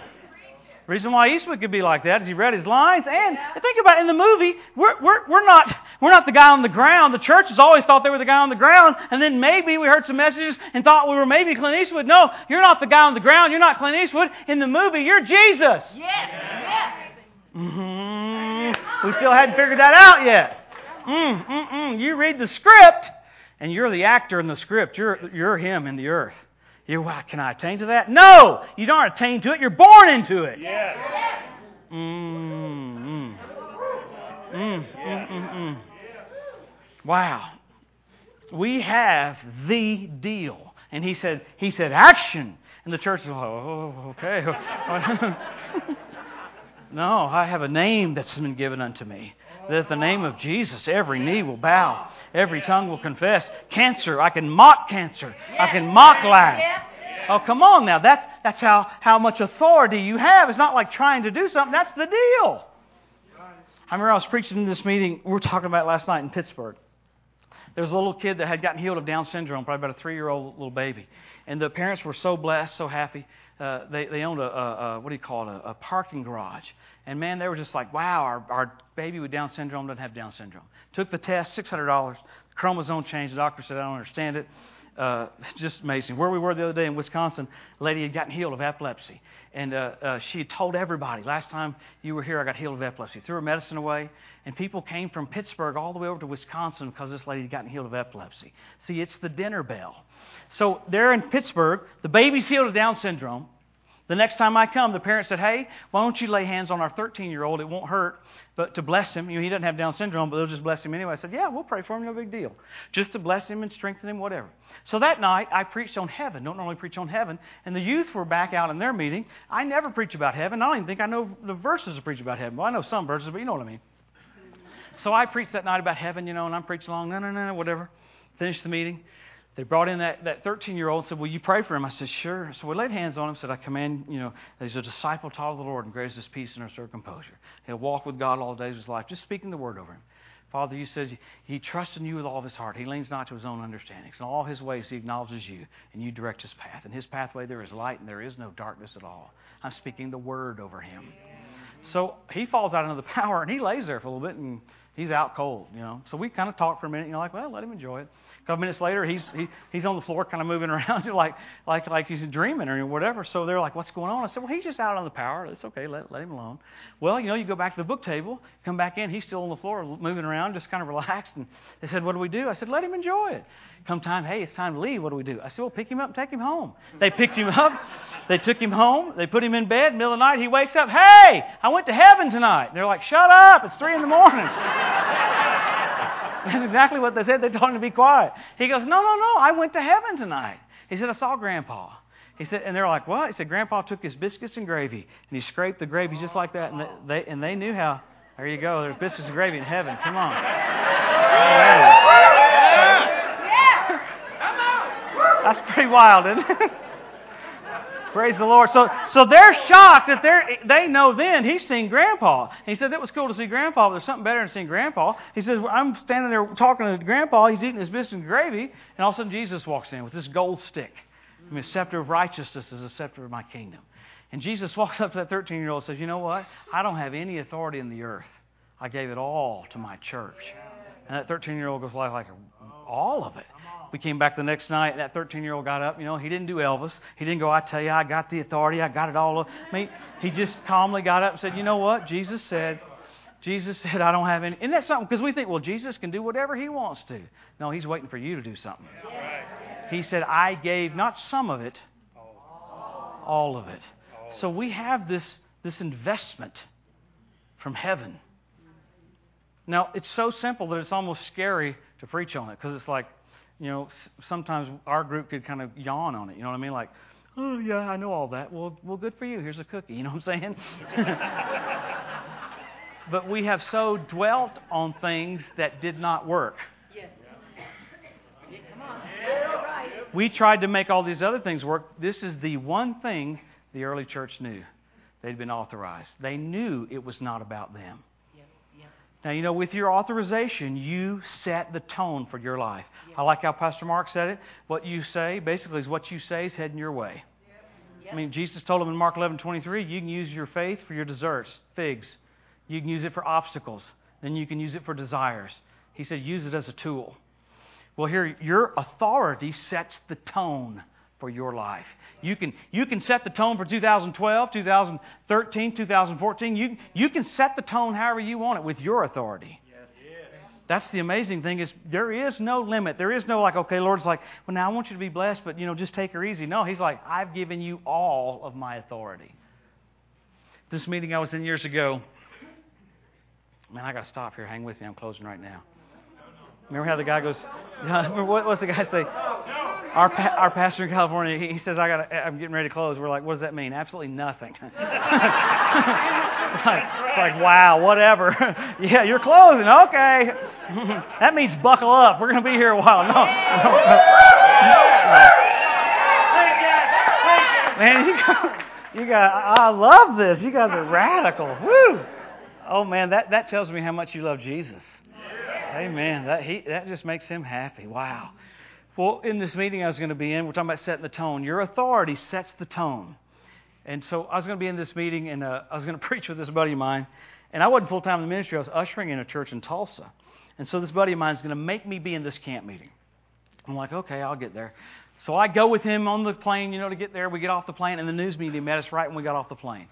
The reason why Eastwood could be like that is he read his lines. And think about it, in the movie, we're, we're, we're, not, we're not the guy on the ground. The church has always thought they were the guy on the ground. And then maybe we heard some messages and thought we were maybe Clint Eastwood. No, you're not the guy on the ground. You're not Clint Eastwood. In the movie, you're Jesus. Yes. yes. Mm-hmm. We still hadn't figured that out yet. Mm, mm, mm. You read the script, and you're the actor in the script. You're, you're him in the earth. You, well, can I attain to that? No, you don't attain to it. You're born into it. Yes. Mm, mm. Wow. We have the deal. And he said, he said, action. And the church is like, oh, okay. no, I have a name that's been given unto me. That the name of Jesus, every knee will bow Every tongue will confess. Cancer, I can mock cancer. I can mock life. Oh, come on now. That's, that's how, how much authority you have. It's not like trying to do something. That's the deal. I remember I was preaching in this meeting. We were talking about last night in Pittsburgh. There was a little kid that had gotten healed of Down syndrome, probably about a three year old little baby. And the parents were so blessed, so happy. Uh, they, they owned a, a, a, what do you call it, a, a parking garage. And man, they were just like, wow, our, our baby with Down syndrome doesn't have Down syndrome. Took the test, $600. Chromosome change. The doctor said, I don't understand it. Uh, just amazing. Where we were the other day in Wisconsin, a lady had gotten healed of epilepsy. And uh, uh, she had told everybody, last time you were here, I got healed of epilepsy. Threw her medicine away. And people came from Pittsburgh all the way over to Wisconsin because this lady had gotten healed of epilepsy. See, it's the dinner bell. So there in Pittsburgh, the baby's healed of Down syndrome. The next time I come, the parents said, Hey, why don't you lay hands on our 13 year old? It won't hurt, but to bless him. You know, he doesn't have Down syndrome, but they'll just bless him anyway. I said, Yeah, we'll pray for him, no big deal. Just to bless him and strengthen him, whatever. So that night, I preached on heaven. Don't normally preach on heaven. And the youth were back out in their meeting. I never preach about heaven. I don't even think I know the verses to preach about heaven. Well, I know some verses, but you know what I mean. So I preached that night about heaven, you know, and I'm preaching along, no, no, no, no, whatever. Finished the meeting. They brought in that, that 13 year old and said, Will you pray for him? I said, Sure. So we laid hands on him, said, I command, you know, he's a disciple taught of the Lord and grace his peace and restore composure. He'll walk with God all the days of his life, just speaking the word over him. Father, you says he trusts in you with all of his heart. He leans not to his own understandings. In all his ways, he acknowledges you, and you direct his path. In his pathway, there is light, and there is no darkness at all. I'm speaking the word over him. So he falls out into the power, and he lays there for a little bit, and he's out cold, you know. So we kind of talk for a minute, and you know, like, well, let him enjoy it couple minutes later, he's, he, he's on the floor kind of moving around like, like, like he's dreaming or whatever. So they're like, what's going on? I said, well, he's just out on the power. It's okay. Let, let him alone. Well, you know, you go back to the book table, come back in. He's still on the floor moving around, just kind of relaxed. And they said, what do we do? I said, let him enjoy it. Come time, hey, it's time to leave. What do we do? I said, well, pick him up and take him home. They picked him up. They took him home. They put him in bed. Middle of the night, he wakes up. Hey, I went to heaven tonight. And they're like, shut up. It's three in the morning. That's exactly what they said. They told him to be quiet. He goes, No, no, no. I went to heaven tonight. He said, I saw Grandpa. He said, and they're like, What? He said, Grandpa took his biscuits and gravy and he scraped the gravy just like that. And they, and they knew how. There you go. There's biscuits and gravy in heaven. Come on. That's pretty wild, isn't it? Praise the Lord. So, so they're shocked that they they know then he's seen Grandpa. He said it was cool to see Grandpa, but there's something better than seeing Grandpa. He says I'm standing there talking to Grandpa. He's eating his biscuit and gravy, and all of a sudden Jesus walks in with this gold stick. I mean, a scepter of righteousness is a scepter of my kingdom. And Jesus walks up to that 13 year old and says, You know what? I don't have any authority in the earth. I gave it all to my church. And that 13 year old goes like, like, all of it. We came back the next night, that 13 year old got up. You know, he didn't do Elvis. He didn't go, I tell you, I got the authority, I got it all. I mean, he just calmly got up and said, You know what? Jesus said, Jesus said, I don't have any. Isn't that something? Because we think, well, Jesus can do whatever he wants to. No, he's waiting for you to do something. He said, I gave not some of it, all of it. So we have this, this investment from heaven. Now, it's so simple that it's almost scary to preach on it because it's like, you know, sometimes our group could kind of yawn on it. You know what I mean? Like, oh, yeah, I know all that. Well, well good for you. Here's a cookie. You know what I'm saying? but we have so dwelt on things that did not work. Yes. Yeah, come on. right. We tried to make all these other things work. This is the one thing the early church knew. They'd been authorized. They knew it was not about them. Now, you know, with your authorization, you set the tone for your life. I like how Pastor Mark said it. What you say, basically, is what you say is heading your way. I mean, Jesus told him in Mark 11 23, you can use your faith for your desserts, figs. You can use it for obstacles. Then you can use it for desires. He said, use it as a tool. Well, here, your authority sets the tone for your life. You can, you can set the tone for 2012, 2013, 2014. You, you can set the tone however you want it with your authority. That's the amazing thing is there is no limit. There is no like, okay, Lord's like, well, now I want you to be blessed, but you know, just take her easy. No, He's like, I've given you all of my authority. This meeting I was in years ago, Man, I got to stop here. Hang with me. I'm closing right now. Remember how the guy goes, what, what's the guy say? Our, our pastor in California, he, he says, I got I'm getting ready to close. We're like, what does that mean? Absolutely nothing. it's, like, it's like, wow, whatever. yeah, you're closing. Okay. that means buckle up. We're going to be here a while. No. no. Man, you got, you got, I love this. You guys are radical. Woo. Oh man, that, that tells me how much you love Jesus. Amen. That he that just makes him happy. Wow. Well, in this meeting I was going to be in, we're talking about setting the tone. Your authority sets the tone. And so I was going to be in this meeting, and uh, I was going to preach with this buddy of mine. And I wasn't full time in the ministry. I was ushering in a church in Tulsa. And so this buddy of mine is going to make me be in this camp meeting. I'm like, okay, I'll get there. So I go with him on the plane, you know, to get there. We get off the plane, and the news media met us right when we got off the plane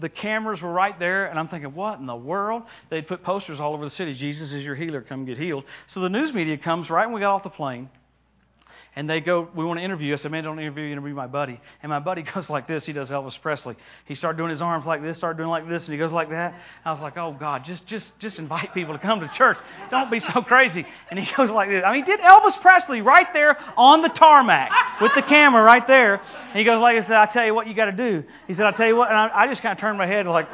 the cameras were right there, and I'm thinking, what in the world? They'd put posters all over the city Jesus is your healer, come get healed. So the news media comes right when we got off the plane and they go, We want to interview you. I said, Man, don't interview you, interview my buddy. And my buddy goes like this. He does Elvis Presley. He started doing his arms like this, started doing like this, and he goes like that. I was like, Oh, God, just, just, just invite people to come to church. Don't be so crazy. And he goes like this. I mean, he did Elvis Presley right there on the tarmac with the camera right there. And he goes like I said, I tell you what you got to do. He said, I tell you what. And I, I just kind of turned my head like,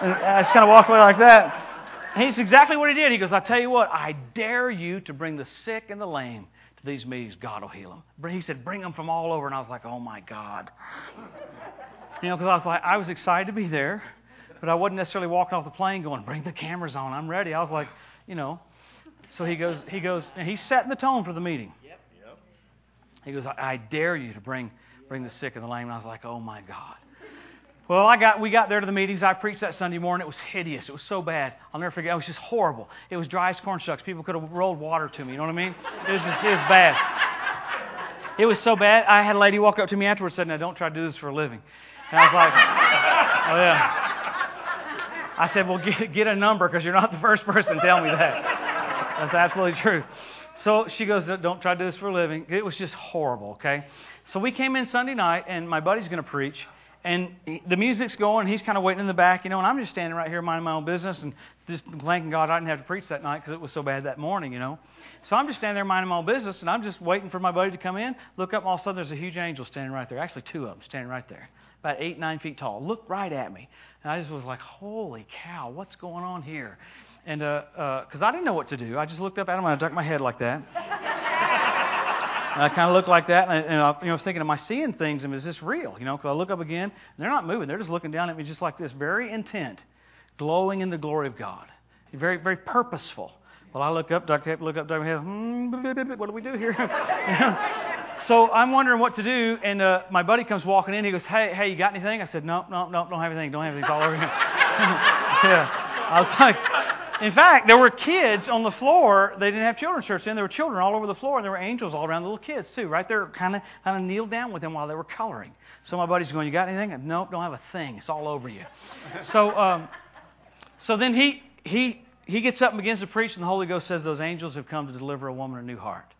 and I just kind of walked away like that. And he's exactly what he did. He goes, I tell you what, I dare you to bring the sick and the lame these meetings, God will heal them. He said, bring them from all over. And I was like, oh my God. You know, because I was like, I was excited to be there, but I wasn't necessarily walking off the plane going, bring the cameras on. I'm ready. I was like, you know. So he goes, he goes, and he's setting the tone for the meeting. Yep. Yep. He goes, I, I dare you to bring, bring the sick and the lame. And I was like, oh my God. Well, I got, we got there to the meetings. I preached that Sunday morning. It was hideous. It was so bad. I'll never forget. It was just horrible. It was dry as corn shucks. People could have rolled water to me. You know what I mean? It was just, it was bad. It was so bad. I had a lady walk up to me afterwards and said, Now, don't try to do this for a living. And I was like, Oh, yeah. I said, Well, get, get a number because you're not the first person to tell me that. That's absolutely true. So she goes, Don't try to do this for a living. It was just horrible, okay? So we came in Sunday night, and my buddy's going to preach and the music's going. He's kind of waiting in the back, you know, and I'm just standing right here minding my own business and just thanking God I didn't have to preach that night because it was so bad that morning, you know. So I'm just standing there minding my own business, and I'm just waiting for my buddy to come in. Look up, all of a sudden there's a huge angel standing right there. Actually, two of them standing right there, about eight, nine feet tall. Look right at me, and I just was like, "Holy cow, what's going on here?" And because uh, uh, I didn't know what to do, I just looked up at him and I ducked my head like that. And I kind of look like that, and, and I, you know, I was thinking, am I seeing things? And is this real? You know, because I look up again, and they're not moving. They're just looking down at me just like this, very intent, glowing in the glory of God. Very, very purposeful. Well, I look up, Dr. look up, head. Hmm, what do we do here? so I'm wondering what to do, and uh, my buddy comes walking in. He goes, "Hey, hey, you got anything?" I said, "No, no, no, don't have anything. Don't have anything. It's all over here." yeah. I was like, In fact, there were kids on the floor. They didn't have children's church then. There were children all over the floor, and there were angels all around the little kids too. Right there, kind of kind of kneeled down with them while they were coloring. So my buddy's going, "You got anything?" Nope, don't have a thing. It's all over you. so, um, so then he he he gets up and begins to preach, and the Holy Ghost says, "Those angels have come to deliver a woman a new heart."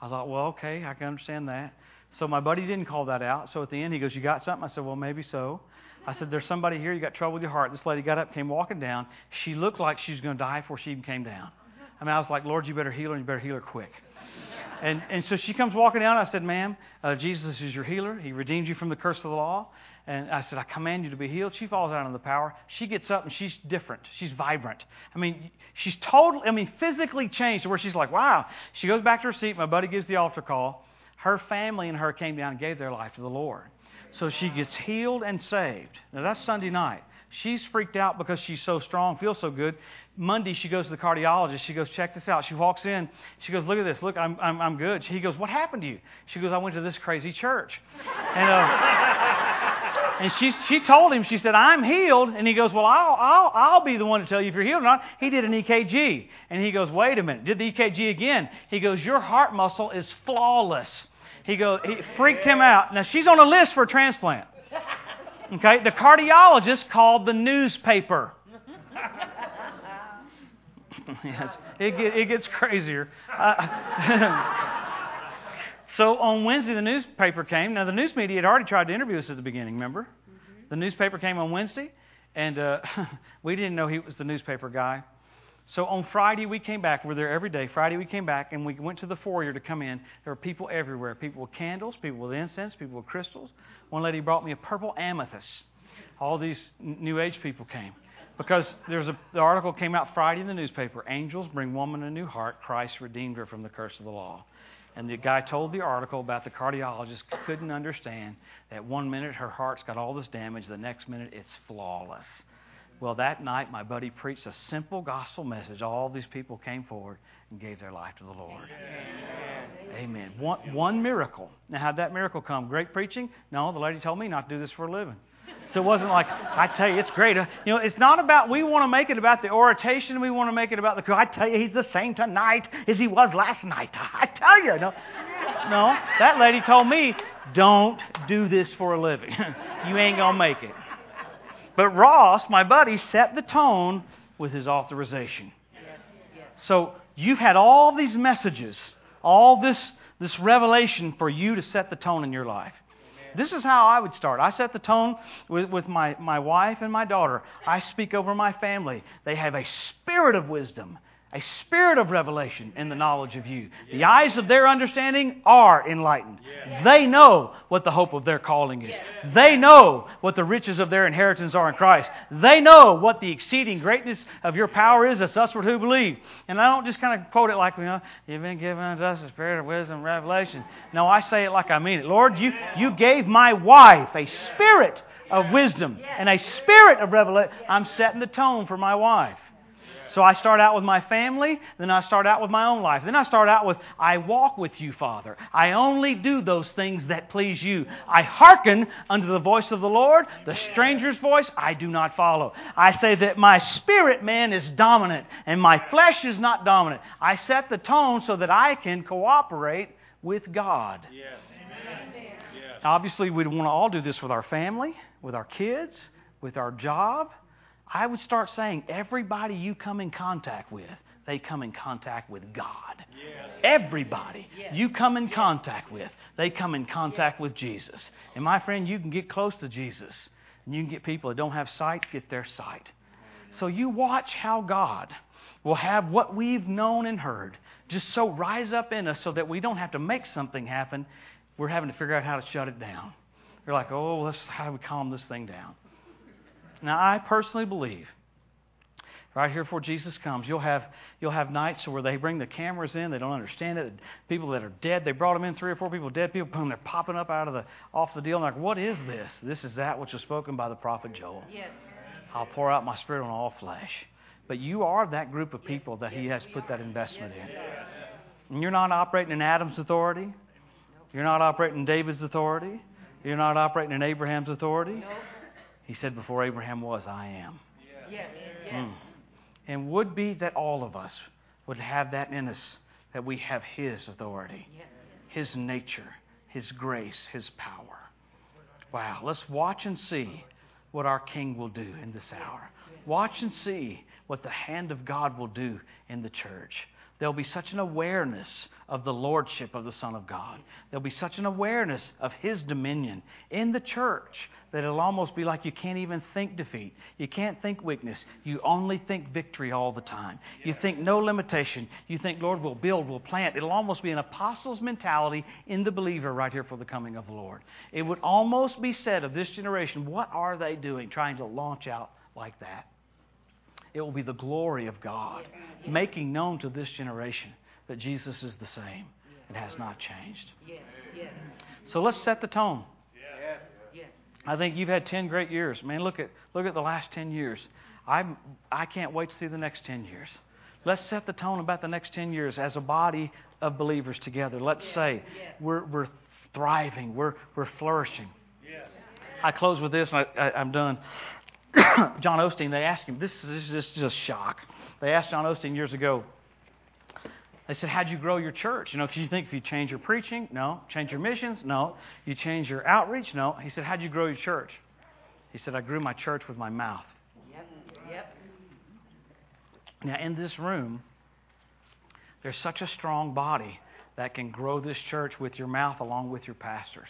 I thought, well, okay, I can understand that. So my buddy didn't call that out. So at the end, he goes, "You got something?" I said, "Well, maybe so." I said, There's somebody here, you got trouble with your heart. This lady got up, came walking down. She looked like she was going to die before she even came down. I mean, I was like, Lord, you better heal her, and you better heal her quick. And, and so she comes walking down. I said, Ma'am, uh, Jesus is your healer. He redeemed you from the curse of the law. And I said, I command you to be healed. She falls out of the power. She gets up and she's different. She's vibrant. I mean, she's totally, I mean, physically changed to where she's like, wow. She goes back to her seat. My buddy gives the altar call. Her family and her came down and gave their life to the Lord. So she gets healed and saved. Now that's Sunday night. She's freaked out because she's so strong, feels so good. Monday, she goes to the cardiologist. She goes, check this out. She walks in. She goes, look at this. Look, I'm, I'm, I'm good. He goes, what happened to you? She goes, I went to this crazy church. And, uh, and she, she told him, she said, I'm healed. And he goes, well, I'll, I'll, I'll be the one to tell you if you're healed or not. He did an EKG. And he goes, wait a minute. Did the EKG again. He goes, your heart muscle is flawless. He goes, he freaked him out. Now she's on a list for a transplant. Okay, the cardiologist called the newspaper. yes, it, get, it gets crazier. Uh, so on Wednesday, the newspaper came. Now the news media had already tried to interview us at the beginning. Remember, mm-hmm. the newspaper came on Wednesday, and uh, we didn't know he was the newspaper guy. So on Friday, we came back. We're there every day. Friday, we came back and we went to the foyer to come in. There were people everywhere people with candles, people with incense, people with crystals. One lady brought me a purple amethyst. All these New Age people came. Because there's a, the article came out Friday in the newspaper Angels bring woman a new heart. Christ redeemed her from the curse of the law. And the guy told the article about the cardiologist couldn't understand that one minute her heart's got all this damage, the next minute it's flawless. Well, that night, my buddy preached a simple gospel message. All these people came forward and gave their life to the Lord. Amen. Amen. One, one miracle. Now, how'd that miracle come? Great preaching? No, the lady told me not to do this for a living. So it wasn't like, I tell you, it's great. You know, it's not about, we want to make it about the oration. We want to make it about the, I tell you, he's the same tonight as he was last night. I tell you. No, no that lady told me, don't do this for a living. you ain't going to make it. But Ross, my buddy, set the tone with his authorization. So you've had all these messages, all this, this revelation for you to set the tone in your life. This is how I would start. I set the tone with, with my, my wife and my daughter. I speak over my family. They have a spirit of wisdom a spirit of revelation in the knowledge of you. The eyes of their understanding are enlightened. They know what the hope of their calling is. They know what the riches of their inheritance are in Christ. They know what the exceeding greatness of your power is as us who believe. And I don't just kind of quote it like, you know, you've been given unto us a spirit of wisdom and revelation. No, I say it like I mean it. Lord, you, you gave my wife a spirit of wisdom and a spirit of revelation. I'm setting the tone for my wife. So I start out with my family, then I start out with my own life. Then I start out with, I walk with you, Father. I only do those things that please you. I hearken unto the voice of the Lord. The stranger's voice I do not follow. I say that my spirit man is dominant and my flesh is not dominant. I set the tone so that I can cooperate with God. Yes. Obviously, we'd want to all do this with our family, with our kids, with our job I would start saying everybody you come in contact with, they come in contact with God. Yes. Everybody yes. you come in contact with, they come in contact with Jesus. And my friend, you can get close to Jesus. And you can get people that don't have sight get their sight. So you watch how God will have what we've known and heard just so rise up in us so that we don't have to make something happen. We're having to figure out how to shut it down. You're like, oh, let's how do we calm this thing down? Now, I personally believe right here before Jesus comes, you'll have, you'll have nights where they bring the cameras in, they don't understand it. People that are dead, they brought them in, three or four people dead people, boom, they're popping up out of the off the deal. And like, what is this? This is that which was spoken by the prophet Joel. Yes. I'll pour out my spirit on all flesh. But you are that group of people that he has put that investment in. And you're not operating in Adam's authority. You're not operating in David's authority. You're not operating in Abraham's authority. He said, Before Abraham was, I am. Yes. Mm. And would be that all of us would have that in us, that we have His authority, His nature, His grace, His power. Wow, let's watch and see what our King will do in this hour. Watch and see what the hand of God will do in the church. There'll be such an awareness of the lordship of the Son of God. There'll be such an awareness of His dominion in the church that it'll almost be like you can't even think defeat. You can't think weakness. You only think victory all the time. You think no limitation. You think, Lord, we'll build, we'll plant. It'll almost be an apostle's mentality in the believer right here for the coming of the Lord. It would almost be said of this generation, what are they doing trying to launch out like that? It will be the glory of God making known to this generation that Jesus is the same and has not changed. So let's set the tone. I think you've had 10 great years. Man, look at, look at the last 10 years. I'm, I can't wait to see the next 10 years. Let's set the tone about the next 10 years as a body of believers together. Let's say we're, we're thriving, we're, we're flourishing. I close with this, and I, am done. John Osteen, they asked him, this is just a shock. They asked John Osteen years ago, they said, How'd you grow your church? You know, because you think if you change your preaching, no. Change your missions, no. You change your outreach, no. He said, How'd you grow your church? He said, I grew my church with my mouth. Yep. Yep. Now, in this room, there's such a strong body that can grow this church with your mouth along with your pastors.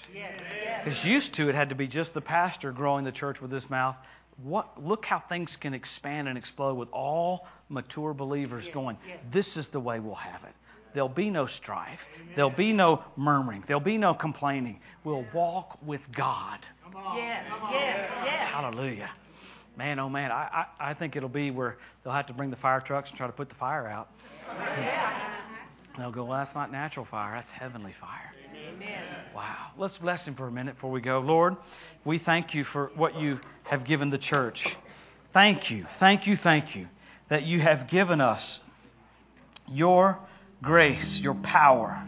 Because yes. used to, it had to be just the pastor growing the church with his mouth what, look how things can expand and explode with all mature believers going, this is the way we'll have it. There'll be no strife. There'll be no murmuring. There'll be no complaining. We'll walk with God. Yes, yes, yes. Hallelujah. Man, oh man, I, I, I think it'll be where they'll have to bring the fire trucks and try to put the fire out. They'll go, well, that's not natural fire, that's heavenly fire. Amen. Wow. Let's bless him for a minute before we go. Lord, we thank you for what you have given the church. Thank you, thank you, thank you that you have given us your grace, your power,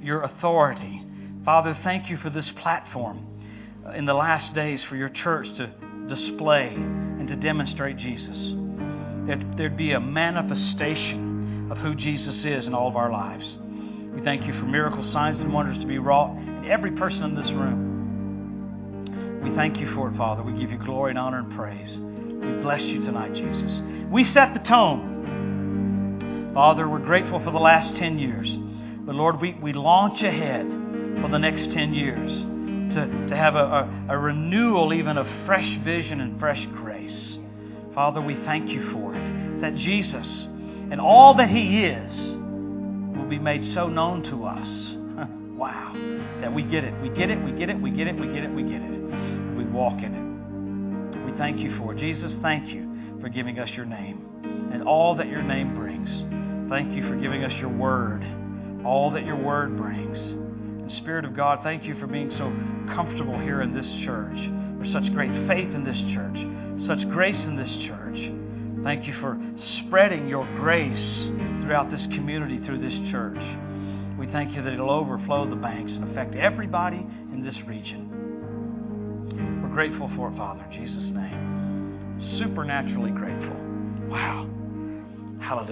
your authority. Father, thank you for this platform uh, in the last days for your church to display and to demonstrate Jesus. That there'd be a manifestation of who Jesus is in all of our lives. We thank you for miracles, signs, and wonders to be wrought in every person in this room. We thank you for it, Father. We give you glory and honor and praise. We bless you tonight, Jesus. We set the tone. Father, we're grateful for the last 10 years. But Lord, we, we launch ahead for the next 10 years to, to have a, a, a renewal, even of fresh vision and fresh grace. Father, we thank you for it. That Jesus and all that He is will be made so known to us. wow. That we get it. We get it. We get it. We get it. We get it. We get it. We walk in it. We thank you for it. Jesus, thank you for giving us your name and all that your name brings. Thank you for giving us your word, all that your word brings. And Spirit of God, thank you for being so comfortable here in this church. There's such great faith in this church, such grace in this church. Thank you for spreading your grace throughout this community, through this church. We thank you that it'll overflow the banks and affect everybody in this region. We're grateful for it, Father, in Jesus' name. Supernaturally grateful. Wow.